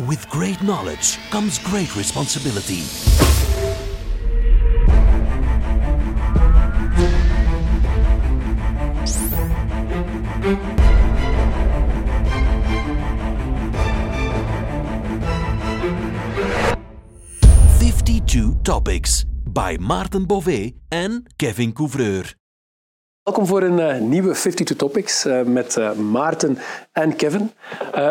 With great knowledge comes great responsibility. Fifty-two topics by Maarten Bové and Kevin Couvreur. Welkom voor een uh, nieuwe 52 Topics uh, met uh, Maarten en Kevin.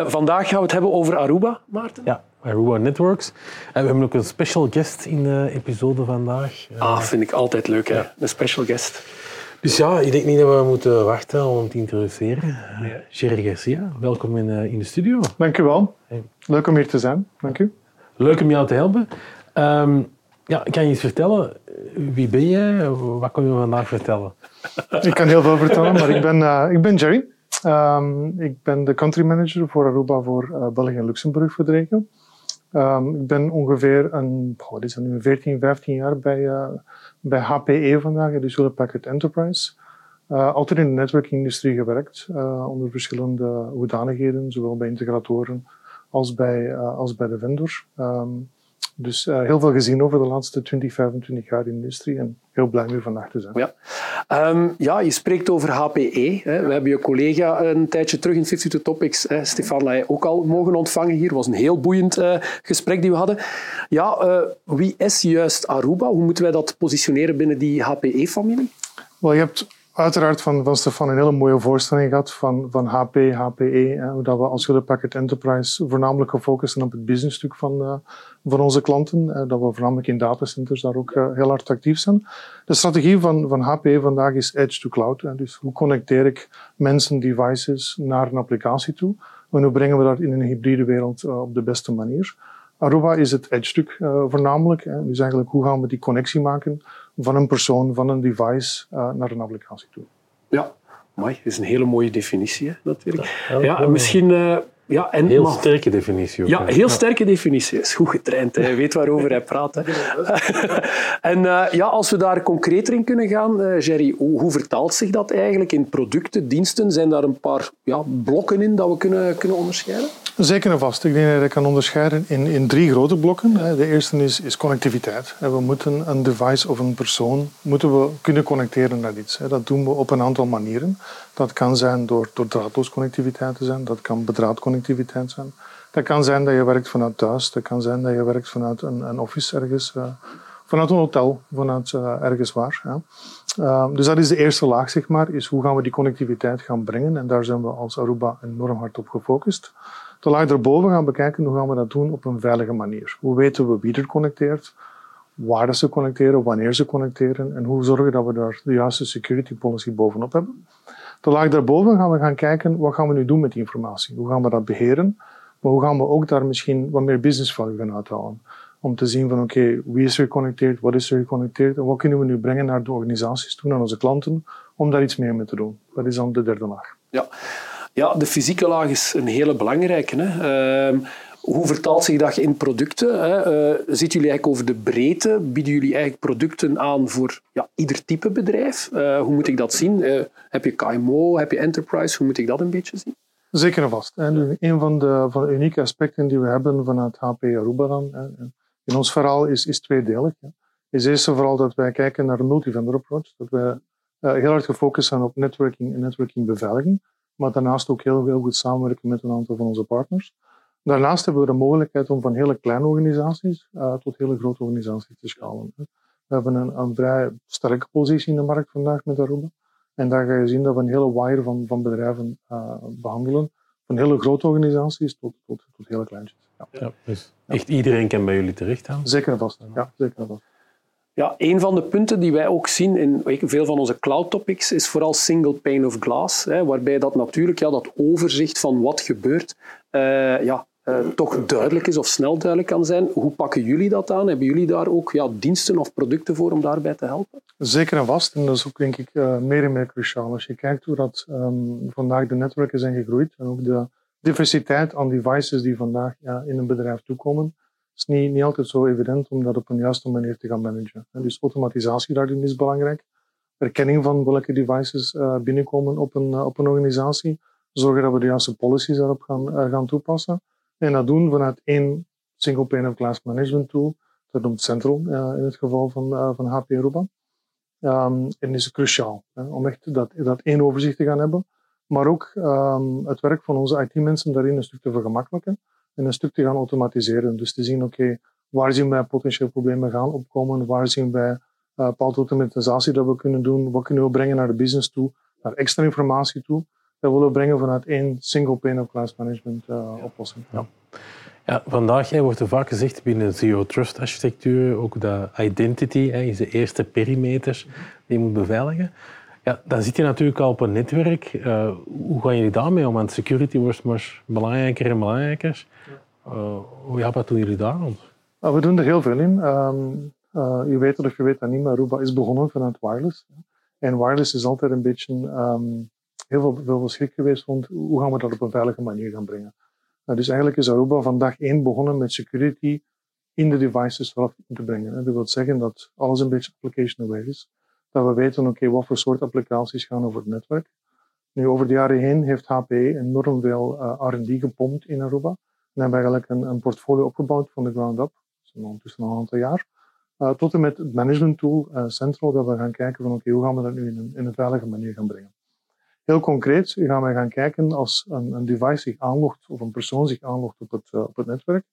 vandaag gaan we het hebben over Aruba, Maarten. Ja, Aruba Networks. En we hebben ook een special guest in de episode vandaag. ah, vind ik altijd leuk, hè? een special guest. Dus ja, ik denk niet dat we moeten wachten om te introduceren. Nee. Jerry Garcia, welkom in, in de studio. Dank u wel. Leuk om hier te zijn. Dank u. Leuk om jou te helpen. Um, ja, kan je iets vertellen? Wie ben je? Wat kun je vandaag vertellen? Ik kan heel veel vertellen, maar ik ben, uh, ik ben Jerry. Um, ik ben de country manager voor Aruba voor uh, België en Luxemburg voor. Um, ik ben ongeveer een, oh, dat nu, 14, 15 jaar bij, uh, bij HPE vandaag, dus Hewlett Packard Enterprise. altijd in de netwerkindustrie gewerkt, onder verschillende hoedanigheden, zowel bij integratoren als bij, als bij de vendor. Um, dus uh, heel veel gezien over de laatste 20, 25 jaar in de industrie en heel blij mee vandaag te zijn. Ja, um, ja je spreekt over HPE. Hè. We hebben je collega een tijdje terug in 52 Topics, hè, Stefan Leij, ook al mogen ontvangen hier. Het was een heel boeiend uh, gesprek die we hadden. Ja, uh, wie is juist Aruba? Hoe moeten wij dat positioneren binnen die HPE-familie? Wel, je hebt uiteraard van, van Stefan een hele mooie voorstelling gehad van, van HP, HPE. En hoe dat we als Hewlett Packard Enterprise voornamelijk gefocust zijn op het businessstuk van, uh, van onze klanten. Uh, dat we voornamelijk in datacenters daar ook heel hard actief zijn. De strategie van, van HPE vandaag is edge to cloud. dus hoe connecteer ik mensen, devices naar een applicatie toe? En hoe brengen we dat in een hybride wereld op de beste manier? Aruba is het edge-stuk voornamelijk. Hè. Dus eigenlijk hoe gaan we die connectie maken van een persoon, van een device uh, naar een applicatie toe. Ja, mooi. Dat is een hele mooie definitie natuurlijk. Ja, ja, misschien... Uh, ja, en heel sterke definitie. Ook, ja, heel sterke definitie. Is goed getraind. Hij weet waarover hij praat. en uh, ja, als we daar concreter in kunnen gaan, uh, Jerry, hoe, hoe, vertaalt zich dat eigenlijk in producten, diensten? Zijn daar een paar ja, blokken in dat we kunnen, kunnen onderscheiden? Zeker en vast. Ik denk dat je dat kan onderscheiden in, in drie grote blokken. De eerste is, is connectiviteit. We moeten een device of een persoon moeten we kunnen connecteren naar iets. Dat doen we op een aantal manieren. Dat kan zijn door, door draadloos connectiviteit te zijn. Dat kan bedraadconnectiviteit zijn. Dat kan zijn dat je werkt vanuit thuis. Dat kan zijn dat je werkt vanuit een, een office ergens. Uh, vanuit een hotel, vanuit uh, ergens waar. Ja. Uh, dus dat is de eerste laag, zeg maar. Is hoe gaan we die connectiviteit gaan brengen. En daar zijn we als Aruba enorm hard op gefocust. De laag erboven gaan bekijken hoe gaan we dat doen op een veilige manier. Hoe weten we wie er connecteert, waar ze connecteren, wanneer ze connecteren en hoe zorgen dat we daar de juiste security policy bovenop hebben. De laag daarboven gaan we gaan kijken wat gaan we nu doen met die informatie. Hoe gaan we dat beheren, maar hoe gaan we ook daar misschien wat meer business value gaan uithalen. Om te zien van oké, wie is er geconnecteerd, wat is er geconnecteerd en wat kunnen we nu brengen naar de organisaties toe, naar onze klanten, om daar iets meer mee te doen. Dat is dan de derde laag. Ja. Ja, de fysieke laag is een hele belangrijke. Hè. Uh, hoe vertaalt zich dat in producten? Hè? Uh, zitten jullie eigenlijk over de breedte? Bieden jullie eigenlijk producten aan voor ja, ieder type bedrijf? Uh, hoe moet ik dat zien? Uh, heb je KMO, heb je enterprise? Hoe moet ik dat een beetje zien? Zeker en vast. En een van de, unieke aspecten die we hebben vanuit HP Aruba dan, in ons verhaal is, is tweedelig. Is eerst en vooral dat wij kijken naar een multi-vendor approach. Dat wij heel hard gefocust zijn op networking en networkingbeveiliging maar daarnaast ook heel, heel goed samenwerken met een aantal van onze partners. Daarnaast hebben we de mogelijkheid om van hele kleine organisaties uh, tot hele grote organisaties te schalen. We hebben een, een, vrij sterke positie in de markt vandaag met Aruba. En daar ga je zien dat we een hele wire van, van bedrijven uh, behandelen. Van hele grote organisaties tot, tot, tot hele kleintjes. Ja. ja dus echt iedereen kan bij jullie terecht gaan? Zeker en vast. Ja, zeker en vast. Ja, een van de punten die wij ook zien in veel van onze cloud topics is vooral single pane of glass, hè, waarbij dat natuurlijk ja, dat overzicht van wat gebeurt uh, ja, uh, toch duidelijk is of snel duidelijk kan zijn. Hoe pakken jullie dat aan? Hebben jullie daar ook ja, diensten of producten voor om daarbij te helpen? Zeker en vast. En dat is ook denk ik uh, meer en meer cruciaal. Als je kijkt hoe dat um, vandaag de netwerken zijn gegroeid en ook de diversiteit aan devices die vandaag ja, in een bedrijf toekomen, is niet, niet altijd zo evident om dat op een juiste manier te gaan managen. Dus automatisatie daarin is belangrijk. Erkenning van welke devices uh, binnenkomen op een, op een organisatie. Zorgen dat we de juiste policies daarop gaan, gaan toepassen. En dat doen vanuit één single pane of glass management tool. Dat noemt Central in het geval van, van HP Aruba. Um, en is cruciaal hè, om echt dat, dat één overzicht te gaan hebben. Maar ook um, het werk van onze IT-mensen daarin een stuk te vergemakkelijken en een stuk te gaan automatiseren. Dus te zien, oké, waar zien wij potentieel problemen gaan opkomen? Waar zien wij uh, bepaalde automatisatie dat we kunnen doen? Wat kunnen we brengen naar de business toe? Naar extra informatie toe? Dat willen we brengen vanuit één single pane of glass management uh, oplossing. Ja. Ja, vandaag hè, wordt er vaak gezegd binnen Zero Trust architectuur ook dat identity hè, is de eerste perimeter die je moet beveiligen. Ja, dan zit je natuurlijk al op een netwerk. Uh, hoe gaan jullie daarmee om? Want security wordt maar belangrijker en belangrijker. Uh, ja, wat doen jullie daar rond? We doen er heel veel in. Um, je weet het of je weet dat niet, maar Aruba is begonnen vanuit wireless. En wireless is altijd een beetje um, heel veel, veel schrik geweest rond hoe gaan we dat op een veilige manier gaan brengen. Nou, dus eigenlijk is Aruba van dag één begonnen met security in de devices zelf te brengen. Dat wil zeggen dat alles een beetje application aware is. Dat we weten, oké, wat voor soort applicaties gaan over het netwerk. Nu, over de jaren heen heeft HPE enorm veel uh, R&D gepompt in Aruba. En hebben eigenlijk een, een portfolio opgebouwd van de ground up. Dat is ondertussen al een aantal jaar. Uh, tot en met het management tool uh, Central, dat we gaan kijken van oké, hoe gaan we dat nu in een veilige manier gaan brengen. Heel concreet gaan we gaan kijken als een, een device zich aanlogt of een persoon zich aanlogt op het, uh, op het netwerk,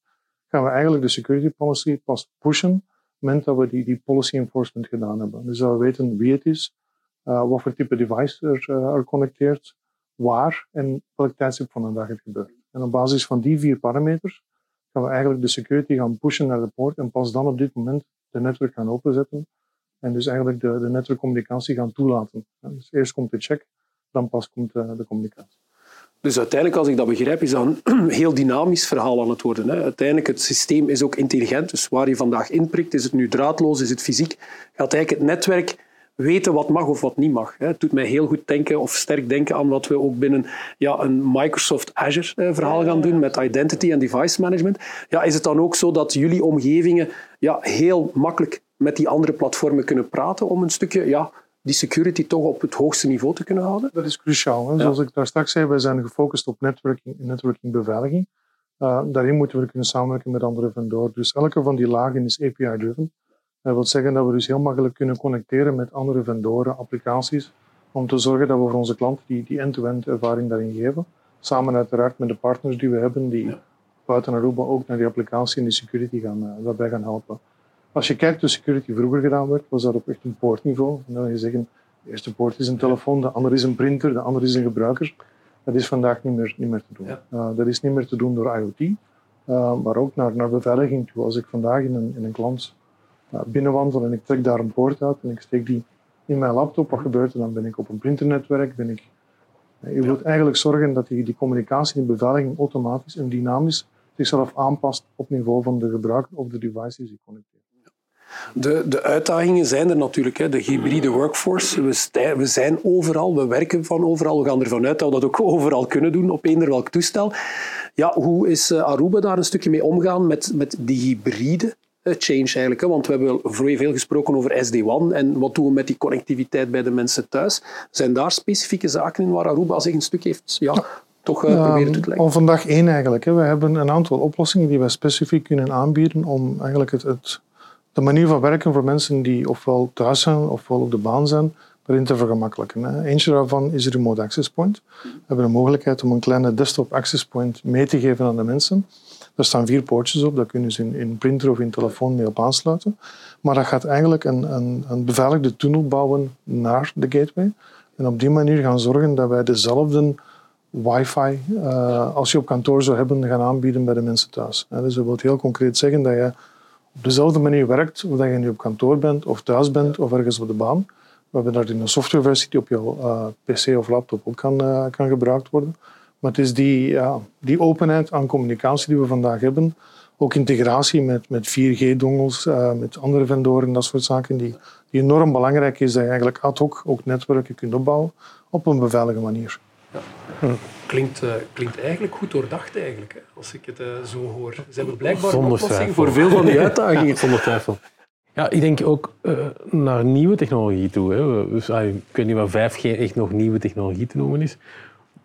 gaan we eigenlijk de security policy pas pushen op moment dat we die, die policy enforcement gedaan hebben. Dus dat we weten wie het is, uh, wat voor type device er, uh, er connecteert, waar en welk tijdstip van de dag het gebeurt. En op basis van die vier parameters gaan we eigenlijk de security gaan pushen naar de poort en pas dan op dit moment de netwerk gaan openzetten en dus eigenlijk de, de netwerkcommunicatie gaan toelaten. Dus eerst komt de check, dan pas komt de, de communicatie. Dus uiteindelijk, als ik dat begrijp, is dat een heel dynamisch verhaal aan het worden. Hè. Uiteindelijk, het systeem is ook intelligent. Dus waar je vandaag inprikt, is het nu draadloos, is het fysiek, gaat eigenlijk het netwerk weten wat mag of wat niet mag. Het doet mij heel goed denken, of sterk denken aan wat we ook binnen ja, een Microsoft Azure verhaal gaan doen met identity en device management. Ja, is het dan ook zo dat jullie omgevingen ja, heel makkelijk met die andere platformen kunnen praten om een stukje ja, die security toch op het hoogste niveau te kunnen houden? Dat is cruciaal. Hè? Zoals ik daar straks zei, wij zijn gefocust op networking en networkingbeveiliging. Uh, daarin moeten we kunnen samenwerken met andere vendoren. Dus elke van die lagen is API-driven. Dat wil zeggen dat we dus heel makkelijk kunnen connecteren met andere vendoren, applicaties, om te zorgen dat we voor onze klanten die, die end-to-end ervaring daarin geven. Samen uiteraard met de partners die we hebben, die buiten Aruba ook naar die applicatie en die security gaan, uh, daarbij gaan helpen. Als je kijkt hoe security vroeger gedaan werd, was dat op echt een poortniveau. En dan wil je zeggen, de eerste poort is een telefoon, de andere is een printer, de andere is een gebruiker. Dat is vandaag niet meer, niet meer te doen. Ja. Uh, dat is niet meer te doen door IoT, uh, maar ook naar, naar beveiliging toe. Als ik vandaag in een, in een klant uh, binnenwandel en ik trek daar een poort uit en ik steek die in mijn laptop, wat gebeurt er dan? Ben ik op een printernetwerk? Ben ik... Je wilt eigenlijk zorgen dat die, die communicatie en beveiliging automatisch en dynamisch zichzelf aanpast op niveau van de gebruiker of de devices die connecteren. De, de uitdagingen zijn er natuurlijk. Hè. De hybride workforce. We, we, zijn overal, we werken van overal. We gaan ervan uit dat we dat ook overal kunnen doen, op eender welk toestel. Ja, hoe is eh, Aruba daar een stukje mee omgaan met, met die hybride eh, change eigenlijk? Hè? Want we hebben veel gesproken over SD-WAN en wat doen we met die connectiviteit bij de mensen thuis. Zijn daar specifieke zaken in waar Aruba zich een stuk heeft ja, toch uh, proberen te leggen? Al vandaag één eigenlijk. Hè. We hebben een aantal oplossingen die we specifiek kunnen aanbieden om eigenlijk het, het de manier van werken voor mensen die ofwel thuis zijn ofwel op de baan zijn, daarin te vergemakkelijken. Eentje daarvan is Remote Access Point. We hebben de mogelijkheid om een kleine desktop access point mee te geven aan de mensen. Daar staan vier poortjes op, daar kunnen ze in, in printer of in telefoon mee op aansluiten. Maar dat gaat eigenlijk een, een, een beveiligde tunnel bouwen naar de gateway. En op die manier gaan zorgen dat wij dezelfde wifi, uh, als je op kantoor zou hebben, gaan aanbieden bij de mensen thuis. Dus dat wil heel concreet zeggen dat je op dezelfde manier werkt, of dat je nu op kantoor bent, of thuis bent, of ergens op de baan. We hebben daar een softwareversie die op jouw uh, pc of laptop ook kan, uh, kan gebruikt worden. Maar het is die, ja, die openheid aan communicatie die we vandaag hebben, ook integratie met, met 4G-dongels, uh, met andere vendoren, dat soort zaken, die, die enorm belangrijk is dat je eigenlijk ad hoc ook netwerken kunt opbouwen op een beveilige manier. Ja. Klinkt, uh, klinkt eigenlijk goed doordacht, eigenlijk, hè, als ik het uh, zo hoor. Ze hebben blijkbaar Zonder een oplossing voor veel van die uitdagingen. Zonder twijfel. Ja, ik denk ook uh, naar nieuwe technologie toe. Hè. Dus, ik weet niet of 5G echt nog nieuwe technologie te noemen is.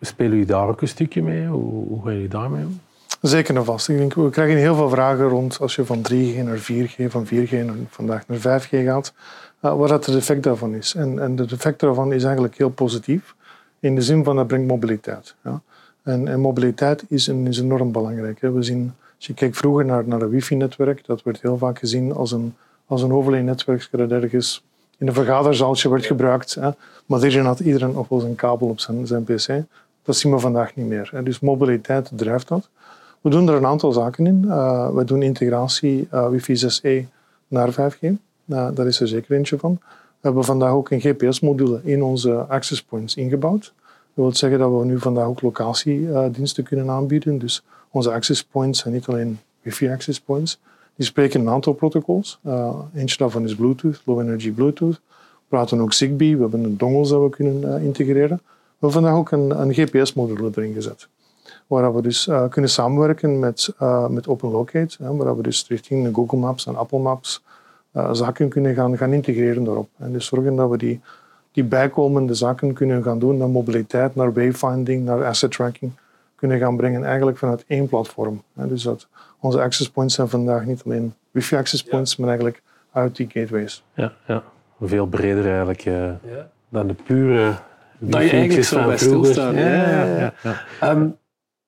Spelen jullie daar ook een stukje mee? Hoe, hoe gaan jullie daarmee om? Zeker en vast. Ik denk, we krijgen heel veel vragen rond als je van 3G naar 4G, van 4G naar, vandaag naar 5G gaat, uh, wat het effect daarvan is. En, en het effect daarvan is eigenlijk heel positief, in de zin van dat brengt mobiliteit. Ja. En, en, mobiliteit is, een, is enorm belangrijk. We zien, als je kijkt vroeger naar, naar een wifi-netwerk, dat werd heel vaak gezien als een, als een overlay-netwerk dat ergens in een vergaderzaaltje werd gebruikt. Hè. Maar daarin had iedereen nog wel zijn kabel op zijn, pc. Dat zien we vandaag niet meer. Hè. Dus mobiliteit drijft dat. We doen er een aantal zaken in. Uh, we doen integratie uh, wifi 6E naar 5G. Uh, daar is er zeker eentje van. We hebben vandaag ook een GPS-module in onze access points ingebouwd. Dat wil zeggen dat we nu vandaag ook locatiediensten kunnen aanbieden. Dus onze access points zijn niet alleen wifi access points. Die spreken een aantal protocols. Uh, eentje daarvan is Bluetooth, low energy Bluetooth. We praten ook Zigbee. We hebben een dongle dat we kunnen integreren. We hebben vandaag ook een, een GPS-module erin gezet waar we dus uh, kunnen samenwerken met, met OpenLocate, hè, waar we dus richting Google Maps en Apple Maps zaken kunnen gaan, gaan integreren daarop. En dus zorgen dat we die, die bijkomende zaken kunnen gaan doen, naar mobiliteit, naar wayfinding, naar asset tracking, kunnen gaan brengen eigenlijk vanuit één platform. Hè. Dus dat onze access points zijn vandaag niet alleen wifi access points, ja. maar eigenlijk IoT gateways. Ja, ja. veel breder eigenlijk ja. dan de pure dat je eigenlijk zo bij stilstaan. Ja, ja, ja, ja. Um,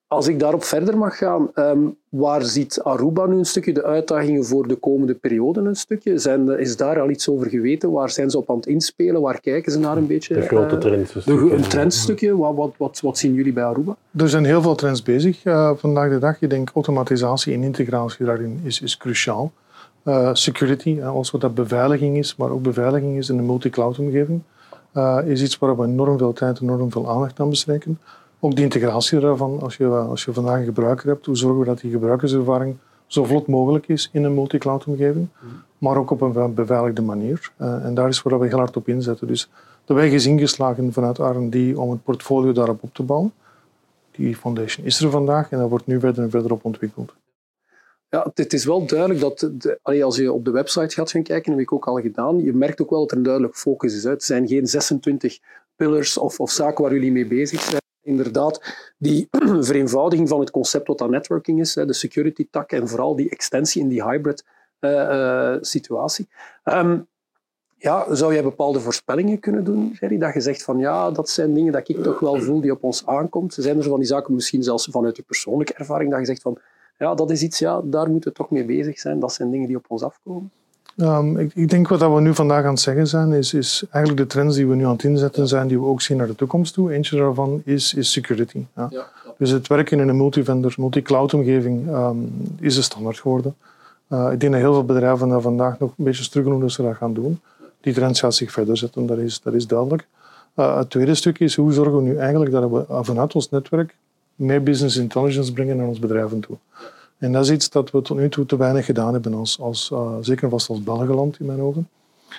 als ik daarop verder mag gaan, um, waar ziet Aruba nu een stukje de uitdagingen voor de komende periode een stukje? Zijn, is daar al iets over geweten? Waar zijn ze op aan het inspelen? Waar kijken ze naar een beetje? De grote uh, trends. De, een trendstukje. Wat, wat, wat, wat, zien jullie bij Aruba? Er zijn heel veel trends bezig uh, vandaag de dag. Ik denk automatisatie en integratie daarin is, is cruciaal. Uh, security, alles wat dat beveiliging is, maar ook beveiliging is in een multi-cloud omgeving, is iets waar we enorm veel tijd en enorm veel aandacht aan besteden. Ook de integratie daarvan, als je, als je vandaag een gebruiker hebt, hoe zorgen we dat die gebruikerservaring zo vlot mogelijk is in een multi-cloud omgeving, maar ook op een beveiligde manier. Uh, en daar is waar we heel hard op inzetten. Dus de weg is ingeslagen vanuit R&D om het portfolio daarop op te bouwen. Die foundation is er vandaag en dat wordt nu verder en verder op ontwikkeld. Ja, het is wel duidelijk dat de, als je op de website gaat gaan kijken, dat heb ik ook al gedaan, je merkt ook wel dat er een duidelijk focus is. Het zijn geen 26 pillars of, of zaken waar jullie mee bezig zijn inderdaad die vereenvoudiging van het concept wat dat networking is, de security tak en vooral die extensie in die hybrid uh, uh, situatie. Um, ja, zou jij bepaalde voorspellingen kunnen doen, Jerry? Dat je zegt van ja, dat zijn dingen dat ik toch wel voel die op ons aankomt. Zijn er van die zaken, misschien zelfs vanuit je persoonlijke ervaring, dat je zegt van ja, dat is iets, ja, daar moeten we toch mee bezig zijn. Dat zijn dingen die op ons afkomen. Um, ik, ik, denk wat we nu vandaag aan het zeggen zijn, is, is, eigenlijk de trends die we nu aan het inzetten zijn, die we ook zien naar de toekomst toe. Eentje daarvan is, is security. Ja. Ja, dus het werken in een multi-vendor, multi-cloud omgeving um, is de standaard geworden. Uh, ik denk dat heel veel bedrijven daar vandaag nog een beetje struggelen hoe ze dat gaan doen. Die trend gaat zich verder zetten, dat is, dat is duidelijk. Uh, het tweede stuk is hoe zorgen we nu eigenlijk dat we vanuit ons netwerk meer business intelligence brengen naar ons bedrijven toe. En dat is iets dat we tot nu toe te weinig gedaan hebben, als, als, uh, zeker vast als Belgeland in mijn ogen.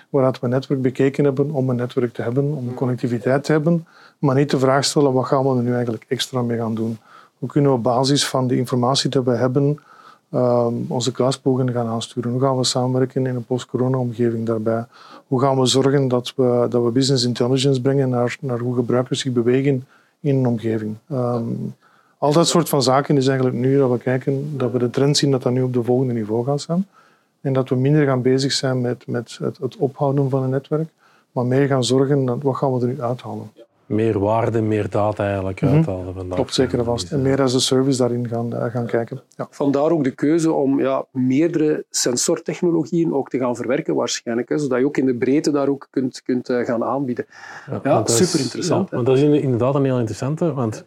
Waar we een netwerk bekeken hebben om een netwerk te hebben, om connectiviteit te hebben, maar niet de vraag stellen wat gaan we er nu eigenlijk extra mee gaan doen. Hoe kunnen we op basis van de informatie die we hebben uh, onze klaspogen gaan aansturen? Hoe gaan we samenwerken in een post-corona-omgeving daarbij? Hoe gaan we zorgen dat we, dat we business intelligence brengen naar, naar hoe gebruikers zich bewegen in een omgeving? Um, al dat soort van zaken is eigenlijk nu dat we kijken, dat we de trend zien dat dat nu op de volgende niveau gaat staan. En dat we minder gaan bezig zijn met, met het, het ophouden van een netwerk, maar meer gaan zorgen, dat, wat gaan we er nu uithalen. Meer waarde, meer data eigenlijk mm -hmm. uithalen vandaag. Op zeker vast. En meer als een service daarin gaan, uh, gaan kijken. Ja. Vandaar ook de keuze om ja, meerdere sensortechnologieën ook te gaan verwerken waarschijnlijk. Hè, zodat je ook in de breedte daar ook kunt, kunt uh, gaan aanbieden. Ja, ja super interessant. Ja, want dat is inderdaad een heel interessante, want ja,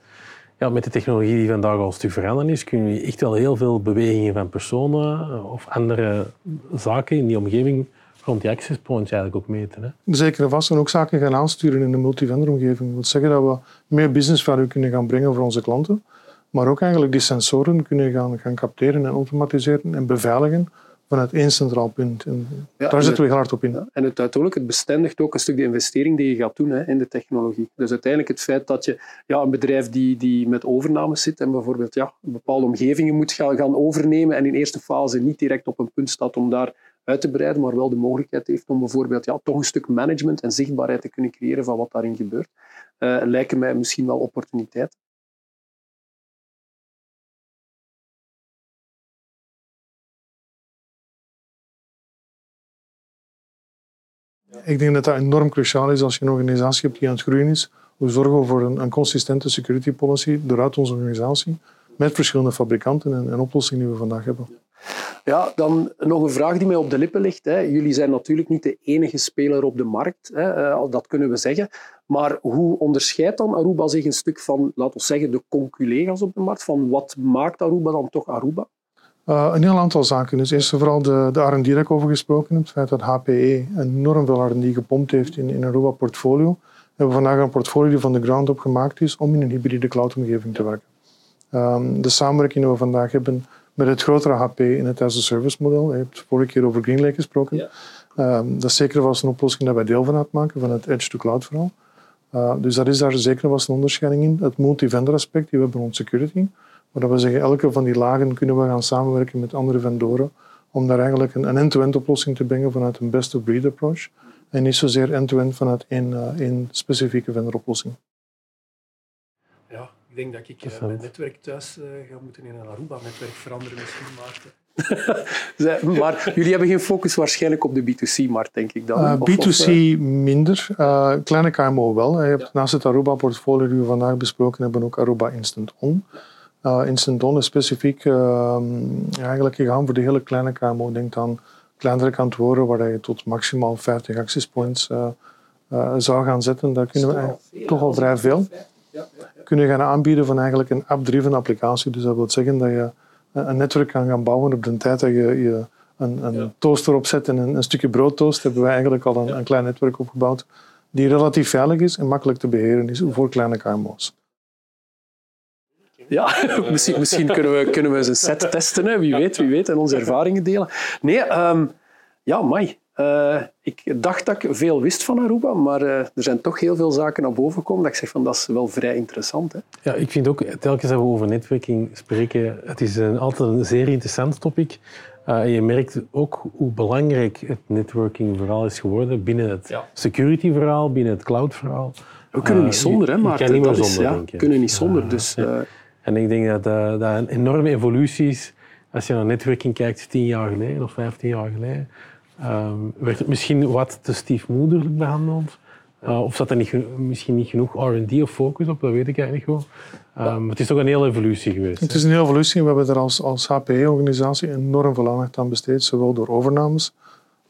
met de technologie die vandaag al stuk veranderd is, kun je echt wel heel veel bewegingen van personen eh, of andere zaken in die omgeving rond die access points eigenlijk ook meten. Zeker en vast. En ook zaken gaan aansturen in de multivendor omgeving. Dat wil zeggen dat we meer business value kunnen gaan brengen voor onze klanten, maar ook eigenlijk die sensoren kunnen gaan, gaan capteren en automatiseren en beveiligen vanuit één centraal punt. En ja, daar zitten we hard op in. Ja, en het, uiteindelijk, het bestendigt ook een stuk de investering die je gaat doen hè, in de technologie. Dus uiteindelijk het feit dat je ja, een bedrijf die, die met overnames zit en bijvoorbeeld ja, bepaalde omgevingen moet gaan, gaan overnemen en in eerste fase niet direct op een punt staat om daar uit te breiden, maar wel de mogelijkheid heeft om bijvoorbeeld ja, toch een stuk management en zichtbaarheid te kunnen creëren van wat daarin gebeurt, uh, lijken mij misschien wel opportuniteiten. Ik denk dat dat enorm cruciaal is als je een organisatie hebt die aan het groeien is. We zorgen voor een, een consistente security policy doorheen onze organisatie met verschillende fabrikanten en, en oplossingen die we vandaag hebben. Ja, dan nog een vraag die mij op de lippen ligt. Hè. Jullie zijn natuurlijk niet de enige speler op de markt, hè. Eh, dat kunnen we zeggen. Maar hoe onderscheidt dan Aruba zich een stuk van, laten we zeggen, de conculega's op de markt? Van wat maakt Aruba dan toch Aruba? Uh, een heel aantal zaken. Dus eerst en vooral de, de R&D dat ik over gesproken heb. Het feit dat HPE enorm veel R&D gepompt heeft in, in Aruba portfolio. We hebben vandaag een portfolio die van de ground up gemaakt is om in een hybride cloud-omgeving te werken. Um, de samenwerking die we vandaag hebben met het grotere HP in het as-a-service model. Je hebt vorige keer over GreenLake gesproken. Ja. Um, dat is zeker was een oplossing dat wij deel van uitmaken, van het edge-to-cloud verhaal. Uh, dus dat is daar zeker was een onderscheiding in. Het multi-vendor aspect die we hebben rond security. Maar dat we zeggen, elke van die lagen kunnen we gaan samenwerken met andere vendoren om daar eigenlijk een end-to-end oplossing te brengen vanuit een best-of-breed approach. En niet zozeer end-to-end vanuit één, uh, één specifieke vendoroplossing. Ik denk dat ik uh, mijn netwerk thuis uh, ga moeten in een Aruba-netwerk veranderen misschien, Maarten. maar jullie hebben geen focus waarschijnlijk op de B2C-markt, denk ik dan? Uh, B2C minder. kleine KMO wel. Je hebt ja. naast het Aruba-portfolio die we vandaag besproken hebben ook Aruba Instant On. Instant On is specifiek ehm, eigenlijk gegaan voor de hele kleine KMO. Denk aan kleinere kantoren waar je tot maximaal 50 access points zou gaan zetten. Daar kunnen we toch al vrij veel kunnen gaan aanbieden van eigenlijk een app-driven applicatie. Dus dat wil zeggen dat je een netwerk kan gaan bouwen op de tijd dat je, je een, een toaster opzet en een, een, stukje brood toast, hebben wij eigenlijk al een, een, klein netwerk opgebouwd die relatief veilig is en makkelijk te beheren is voor kleine KMO's. Ja, misschien, misschien kunnen, we, kunnen we eens een set testen. Hè. Wie weet, wie weet, en onze ervaringen delen. Nee, um, ja, mai. Uh, ik dacht dat ik veel wist van Aruba, maar uh, er zijn toch heel veel zaken naar boven gekomen dat ik zeg van dat is wel vrij interessant. Hè? Ja, ik vind ook, telkens dat we over netwerking spreken, het is een, altijd een zeer interessant topic. Uh, en je merkt ook hoe belangrijk het networking verhaal is geworden binnen het ja. security verhaal, binnen het cloud verhaal. We kunnen niet zonder, hè, maar ja, denk We kunnen niet zonder. Dus, En ik denk dat dat een enorme evolutie is als je naar netwerking kijkt tien jaar geleden of vijftien jaar geleden. Um, werd het misschien wat te stiefmoederlijk behandeld? Uh, of zat er niet, misschien niet genoeg R&D of focus op? Dat weet ik eigenlijk niet goed. Um, het is toch een hele evolutie geweest. Het is een hele evolutie. We hebben er als, als HPE-organisatie enorm veel aandacht aan besteed, zowel door overnames.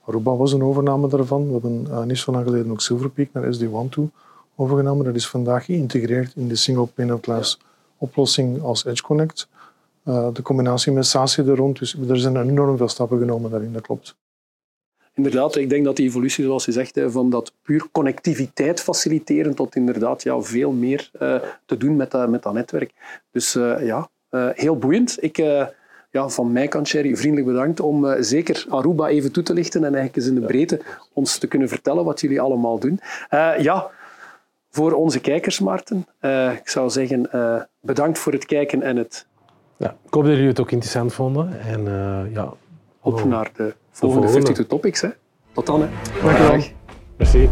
Aruba was een overname daarvan. We hebben uh, niet zo lang geleden ook Silverpeak naar SD1 toe overgenomen. Dat is vandaag geïntegreerd in de single pane of glass oplossing als Edge Connect. Uh, de combinatie met SASE er rond. Dus er zijn enorm veel stappen genomen daarin, dat klopt inderdaad, ik denk dat die evolutie, zoals je zegt, van dat puur connectiviteit faciliteren tot inderdaad ja, veel meer uh, te doen met dat, met dat netwerk. Dus uh, ja, heel boeiend. Ik, ja, van mij kant, Sherry, vriendelijk bedankt om zeker Aruba even toe te lichten en eigenlijk eens in de breedte ons te kunnen vertellen wat jullie allemaal doen. ja, voor onze kijkers, Maarten, ik zou zeggen bedankt voor het kijken en het... Ja, ik hoop dat jullie het ook interessant vonden. En ja, op naar de volgende 52 Topics. Hè. Tot dan. Hè. Dankjewel. Merci.